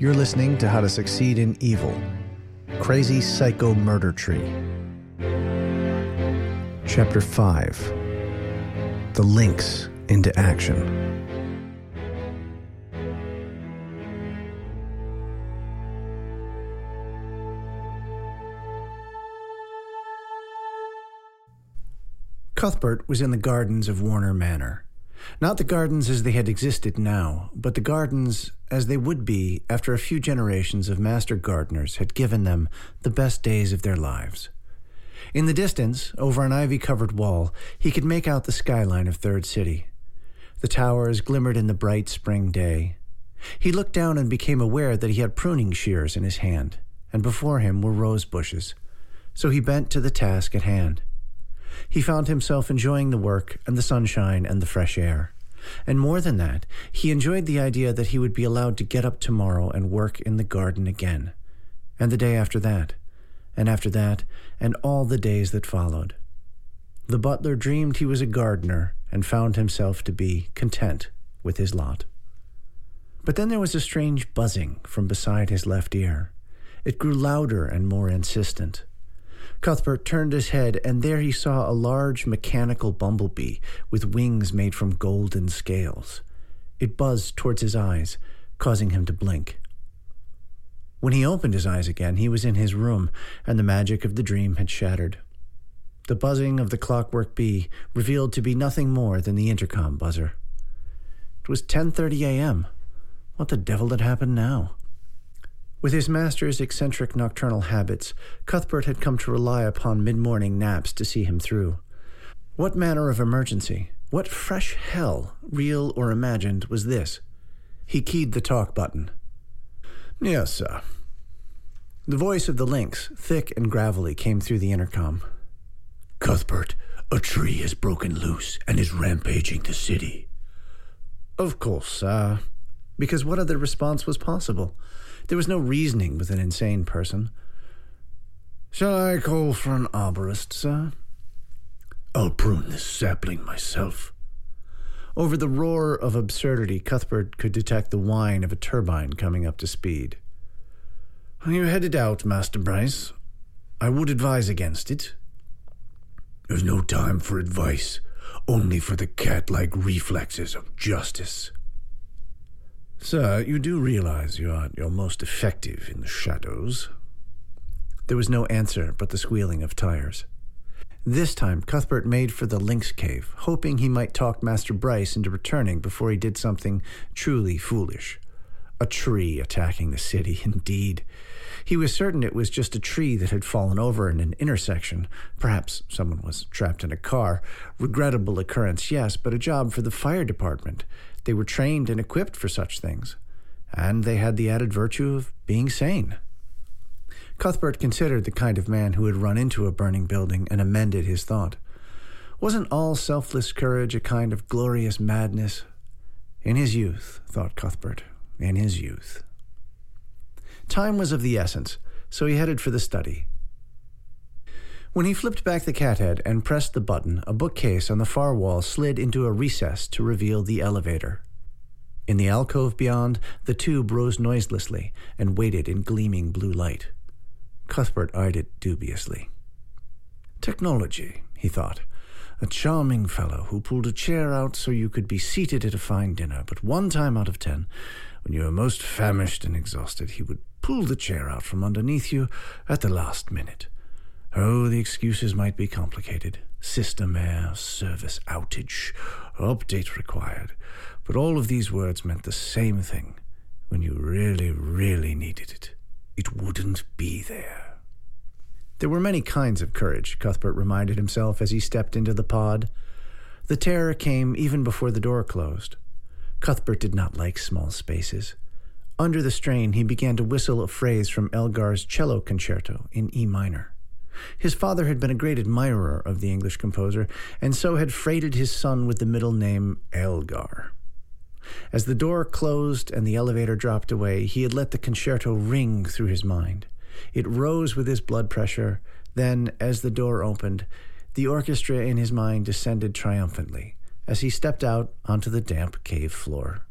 You're listening to How to Succeed in Evil Crazy Psycho Murder Tree. Chapter 5 The Lynx into Action. Cuthbert was in the gardens of Warner Manor. Not the gardens as they had existed now, but the gardens as they would be after a few generations of master gardeners had given them the best days of their lives. In the distance, over an ivy covered wall, he could make out the skyline of Third City. The towers glimmered in the bright spring day. He looked down and became aware that he had pruning shears in his hand, and before him were rose bushes. So he bent to the task at hand. He found himself enjoying the work and the sunshine and the fresh air. And more than that, he enjoyed the idea that he would be allowed to get up tomorrow and work in the garden again, and the day after that, and after that, and all the days that followed. The butler dreamed he was a gardener and found himself to be content with his lot. But then there was a strange buzzing from beside his left ear. It grew louder and more insistent. Cuthbert turned his head, and there he saw a large mechanical bumblebee with wings made from golden scales. It buzzed towards his eyes, causing him to blink. When he opened his eyes again, he was in his room, and the magic of the dream had shattered. The buzzing of the clockwork bee revealed to be nothing more than the intercom buzzer. It was 10:30 a.m. What the devil had happened now? With his master's eccentric nocturnal habits, Cuthbert had come to rely upon mid morning naps to see him through. What manner of emergency, what fresh hell, real or imagined, was this? He keyed the talk button. Yes, sir. The voice of the lynx, thick and gravelly, came through the intercom. Cuthbert, a tree has broken loose and is rampaging the city. Of course, sir. Because what other response was possible? There was no reasoning with an insane person. Shall I call for an arborist, sir? I'll prune this sapling myself. Over the roar of absurdity, Cuthbert could detect the whine of a turbine coming up to speed. Are you headed out, Master Bryce? I would advise against it. There's no time for advice, only for the cat like reflexes of justice. Sir, you do realize you are at your most effective in the shadows. There was no answer but the squealing of tires. This time, Cuthbert made for the lynx cave, hoping he might talk Master Bryce into returning before he did something truly foolish. A tree attacking the city, indeed. He was certain it was just a tree that had fallen over in an intersection. Perhaps someone was trapped in a car. Regrettable occurrence, yes, but a job for the fire department. They were trained and equipped for such things, and they had the added virtue of being sane. Cuthbert considered the kind of man who had run into a burning building and amended his thought. Wasn't all selfless courage a kind of glorious madness? In his youth, thought Cuthbert, in his youth. Time was of the essence, so he headed for the study. When he flipped back the cathead and pressed the button, a bookcase on the far wall slid into a recess to reveal the elevator. In the alcove beyond, the tube rose noiselessly and waited in gleaming blue light. Cuthbert eyed it dubiously. Technology, he thought. A charming fellow who pulled a chair out so you could be seated at a fine dinner, but one time out of ten, when you were most famished and exhausted, he would pull the chair out from underneath you at the last minute. Oh, the excuses might be complicated. System error, service outage, update required. But all of these words meant the same thing. When you really, really needed it, it wouldn't be there. There were many kinds of courage, Cuthbert reminded himself as he stepped into the pod. The terror came even before the door closed. Cuthbert did not like small spaces. Under the strain, he began to whistle a phrase from Elgar's cello concerto in E minor. His father had been a great admirer of the English composer, and so had freighted his son with the middle name Elgar. As the door closed and the elevator dropped away, he had let the concerto ring through his mind. It rose with his blood pressure. Then, as the door opened, the orchestra in his mind descended triumphantly as he stepped out onto the damp cave floor.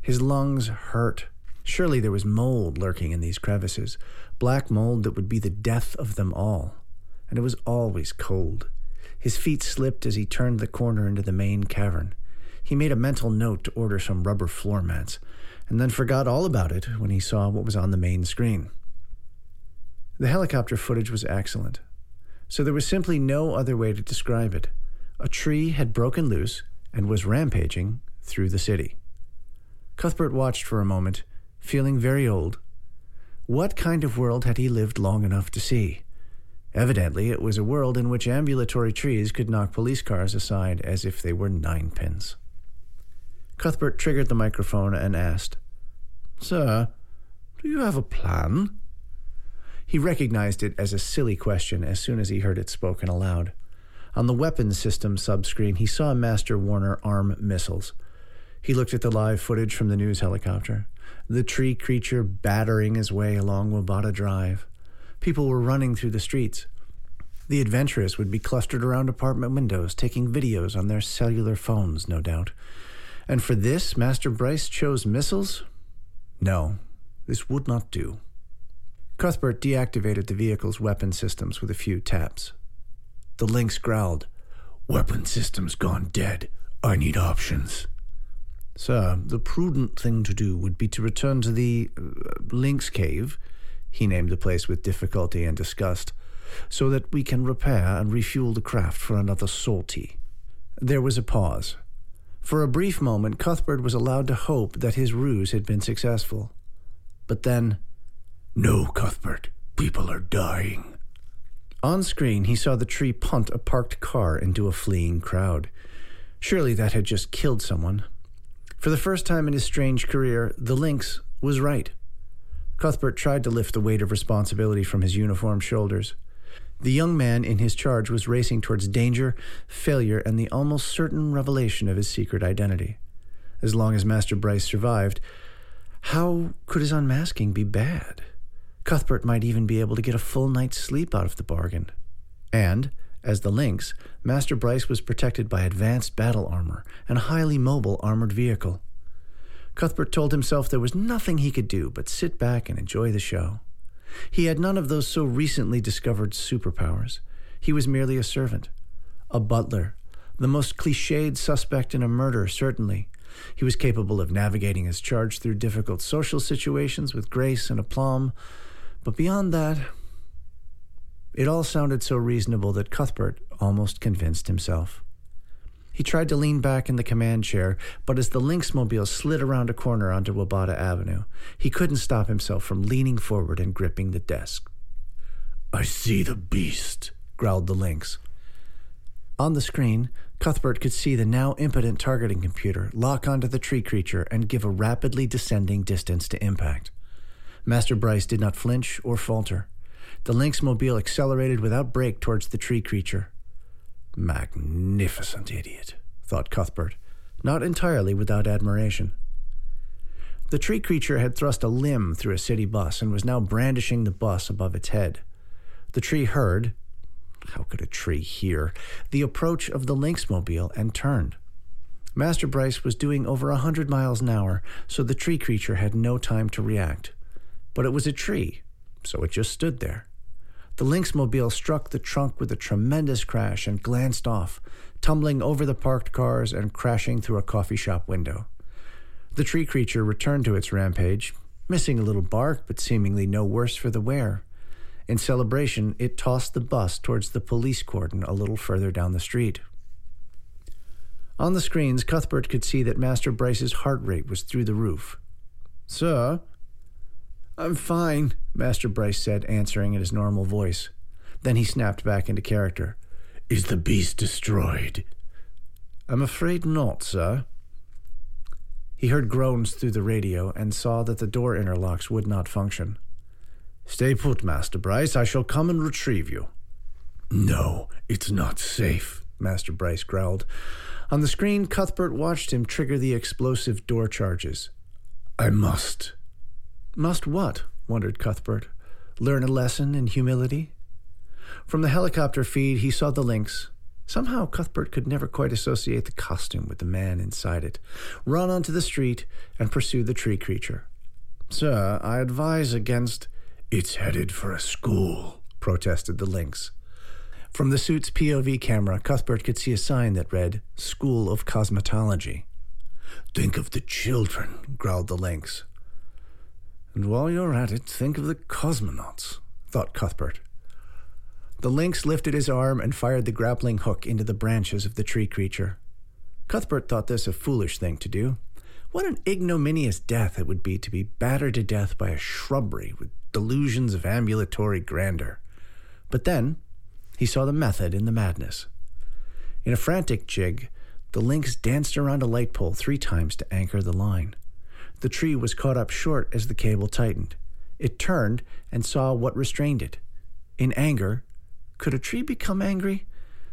His lungs hurt. Surely there was mold lurking in these crevices, black mold that would be the death of them all. And it was always cold. His feet slipped as he turned the corner into the main cavern. He made a mental note to order some rubber floor mats, and then forgot all about it when he saw what was on the main screen. The helicopter footage was excellent, so there was simply no other way to describe it. A tree had broken loose and was rampaging through the city. Cuthbert watched for a moment feeling very old. What kind of world had he lived long enough to see? Evidently, it was a world in which ambulatory trees could knock police cars aside as if they were ninepins. Cuthbert triggered the microphone and asked, Sir, do you have a plan? He recognized it as a silly question as soon as he heard it spoken aloud. On the weapons system subscreen, he saw Master Warner arm missiles. He looked at the live footage from the news helicopter the tree creature battering his way along Wabata Drive. People were running through the streets. The adventurous would be clustered around apartment windows, taking videos on their cellular phones, no doubt. And for this, Master Bryce chose missiles? No, this would not do. Cuthbert deactivated the vehicle's weapon systems with a few taps. The lynx growled, Weapon systems gone dead. I need options. Sir, the prudent thing to do would be to return to the uh, Lynx Cave, he named the place with difficulty and disgust, so that we can repair and refuel the craft for another sortie. There was a pause. For a brief moment, Cuthbert was allowed to hope that his ruse had been successful. But then. No, Cuthbert. People are dying. On screen, he saw the tree punt a parked car into a fleeing crowd. Surely that had just killed someone, for the first time in his strange career, the lynx was right. Cuthbert tried to lift the weight of responsibility from his uniformed shoulders. The young man in his charge was racing towards danger, failure, and the almost certain revelation of his secret identity. As long as Master Bryce survived, how could his unmasking be bad? Cuthbert might even be able to get a full night's sleep out of the bargain. And, as the Lynx, Master Bryce was protected by advanced battle armor and a highly mobile armored vehicle. Cuthbert told himself there was nothing he could do but sit back and enjoy the show. He had none of those so recently discovered superpowers. He was merely a servant, a butler, the most cliched suspect in a murder, certainly. He was capable of navigating his charge through difficult social situations with grace and aplomb, but beyond that, it all sounded so reasonable that Cuthbert almost convinced himself. He tried to lean back in the command chair, but as the Lynxmobile slid around a corner onto Wabata Avenue, he couldn't stop himself from leaning forward and gripping the desk. I see the beast, growled the Lynx. On the screen, Cuthbert could see the now impotent targeting computer lock onto the tree creature and give a rapidly descending distance to impact. Master Bryce did not flinch or falter. The Lynxmobile accelerated without brake towards the tree creature. Magnificent idiot, thought Cuthbert, not entirely without admiration. The tree creature had thrust a limb through a city bus and was now brandishing the bus above its head. The tree heard, how could a tree hear, the approach of the Lynxmobile and turned. Master Bryce was doing over a hundred miles an hour, so the tree creature had no time to react. But it was a tree, so it just stood there. The Lynxmobile struck the trunk with a tremendous crash and glanced off, tumbling over the parked cars and crashing through a coffee shop window. The tree creature returned to its rampage, missing a little bark but seemingly no worse for the wear. In celebration, it tossed the bus towards the police cordon a little further down the street. On the screens, Cuthbert could see that Master Bryce's heart rate was through the roof. Sir, I'm fine, Master Bryce said, answering in his normal voice. Then he snapped back into character. Is the beast destroyed? I'm afraid not, sir. He heard groans through the radio and saw that the door interlocks would not function. Stay put, Master Bryce. I shall come and retrieve you. No, it's not safe, Master Bryce growled. On the screen, Cuthbert watched him trigger the explosive door charges. I must. Must what? wondered Cuthbert. Learn a lesson in humility? From the helicopter feed, he saw the lynx. Somehow, Cuthbert could never quite associate the costume with the man inside it. Run onto the street and pursue the tree creature. Sir, I advise against. It's headed for a school, protested the lynx. From the suit's POV camera, Cuthbert could see a sign that read, School of Cosmetology. Think of the children, growled the lynx. And while you're at it, think of the cosmonauts, thought Cuthbert. The lynx lifted his arm and fired the grappling hook into the branches of the tree creature. Cuthbert thought this a foolish thing to do. What an ignominious death it would be to be battered to death by a shrubbery with delusions of ambulatory grandeur. But then he saw the method in the madness. In a frantic jig, the lynx danced around a light pole three times to anchor the line. The tree was caught up short as the cable tightened. It turned and saw what restrained it. In anger, could a tree become angry?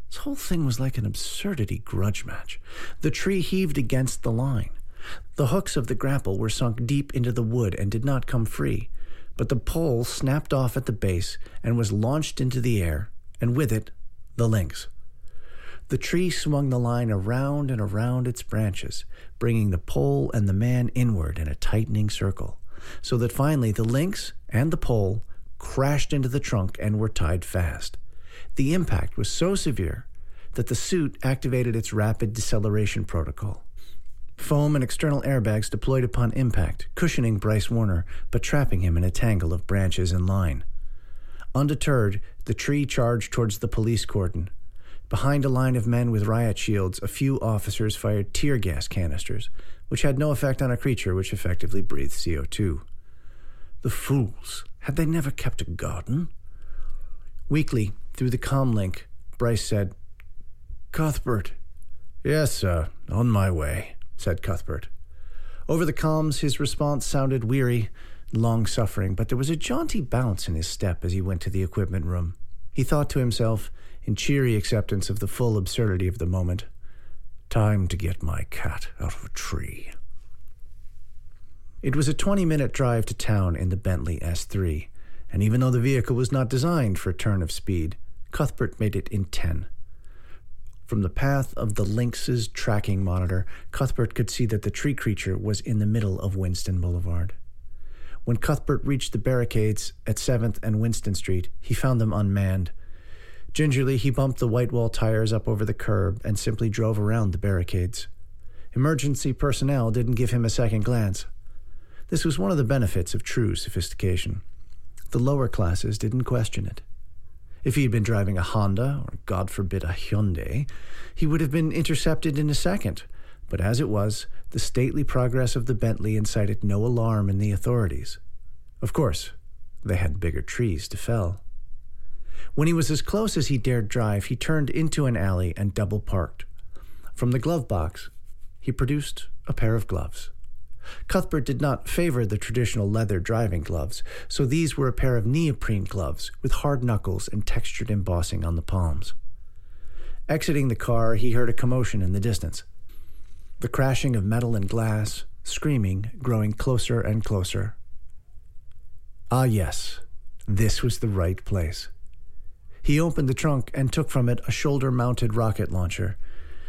This whole thing was like an absurdity grudge match. The tree heaved against the line. The hooks of the grapple were sunk deep into the wood and did not come free, but the pole snapped off at the base and was launched into the air, and with it, the lynx. The tree swung the line around and around its branches, bringing the pole and the man inward in a tightening circle, so that finally the lynx and the pole crashed into the trunk and were tied fast. The impact was so severe that the suit activated its rapid deceleration protocol. Foam and external airbags deployed upon impact, cushioning Bryce Warner, but trapping him in a tangle of branches and line. Undeterred, the tree charged towards the police cordon. Behind a line of men with riot shields, a few officers fired tear gas canisters, which had no effect on a creature which effectively breathed CO2. The fools! Had they never kept a garden? Weakly, through the com link, Bryce said, Cuthbert. Yes, sir. On my way said Cuthbert. Over the comms, his response sounded weary, long suffering, but there was a jaunty bounce in his step as he went to the equipment room. He thought to himself, in cheery acceptance of the full absurdity of the moment, Time to get my cat out of a tree. It was a 20 minute drive to town in the Bentley S3, and even though the vehicle was not designed for a turn of speed, Cuthbert made it in 10. From the path of the lynx's tracking monitor, Cuthbert could see that the tree creature was in the middle of Winston Boulevard. When Cuthbert reached the barricades at 7th and Winston Street, he found them unmanned. Gingerly, he bumped the white wall tires up over the curb and simply drove around the barricades. Emergency personnel didn't give him a second glance. This was one of the benefits of true sophistication. The lower classes didn't question it. If he had been driving a Honda, or God forbid a Hyundai, he would have been intercepted in a second. But as it was, the stately progress of the Bentley incited no alarm in the authorities. Of course, they had bigger trees to fell. When he was as close as he dared drive, he turned into an alley and double parked. From the glove box, he produced a pair of gloves. Cuthbert did not favor the traditional leather driving gloves, so these were a pair of neoprene gloves with hard knuckles and textured embossing on the palms. Exiting the car, he heard a commotion in the distance. The crashing of metal and glass, screaming growing closer and closer. Ah, yes, this was the right place. He opened the trunk and took from it a shoulder mounted rocket launcher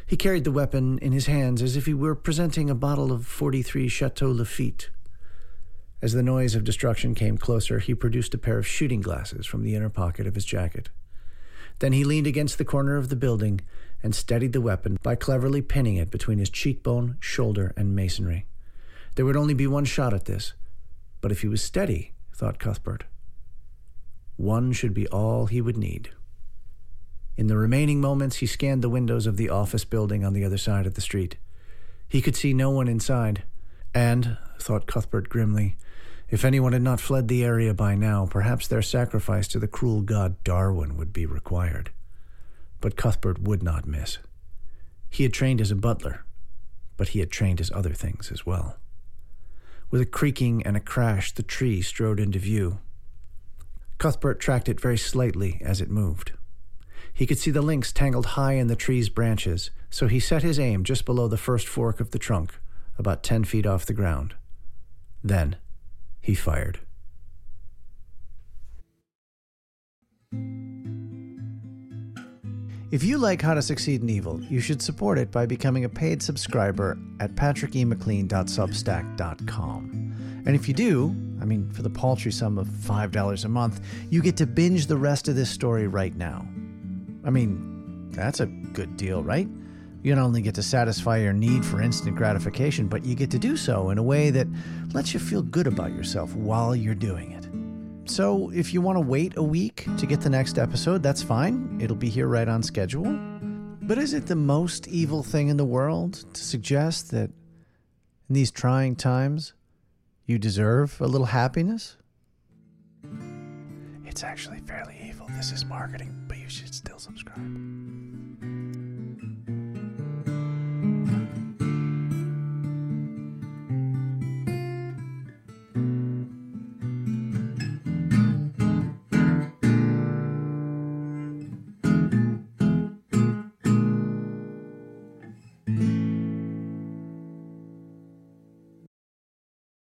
he carried the weapon in his hands as if he were presenting a bottle of 43 Chateau Lafite. As the noise of destruction came closer, he produced a pair of shooting glasses from the inner pocket of his jacket. Then he leaned against the corner of the building and steadied the weapon by cleverly pinning it between his cheekbone, shoulder, and masonry. There would only be one shot at this, but if he was steady, thought Cuthbert, one should be all he would need. In the remaining moments, he scanned the windows of the office building on the other side of the street. He could see no one inside. And, thought Cuthbert grimly, if anyone had not fled the area by now, perhaps their sacrifice to the cruel god Darwin would be required. But Cuthbert would not miss. He had trained as a butler, but he had trained as other things as well. With a creaking and a crash, the tree strode into view. Cuthbert tracked it very slightly as it moved. He could see the lynx tangled high in the tree's branches, so he set his aim just below the first fork of the trunk, about ten feet off the ground. Then he fired. If you like How to Succeed in Evil, you should support it by becoming a paid subscriber at patrickemclean.substack.com. And if you do, I mean, for the paltry sum of $5 a month, you get to binge the rest of this story right now. I mean, that's a good deal, right? You not only get to satisfy your need for instant gratification, but you get to do so in a way that lets you feel good about yourself while you're doing it. So, if you want to wait a week to get the next episode, that's fine. It'll be here right on schedule. But is it the most evil thing in the world to suggest that in these trying times, you deserve a little happiness? It's actually fairly evil. This is marketing, but you should still subscribe.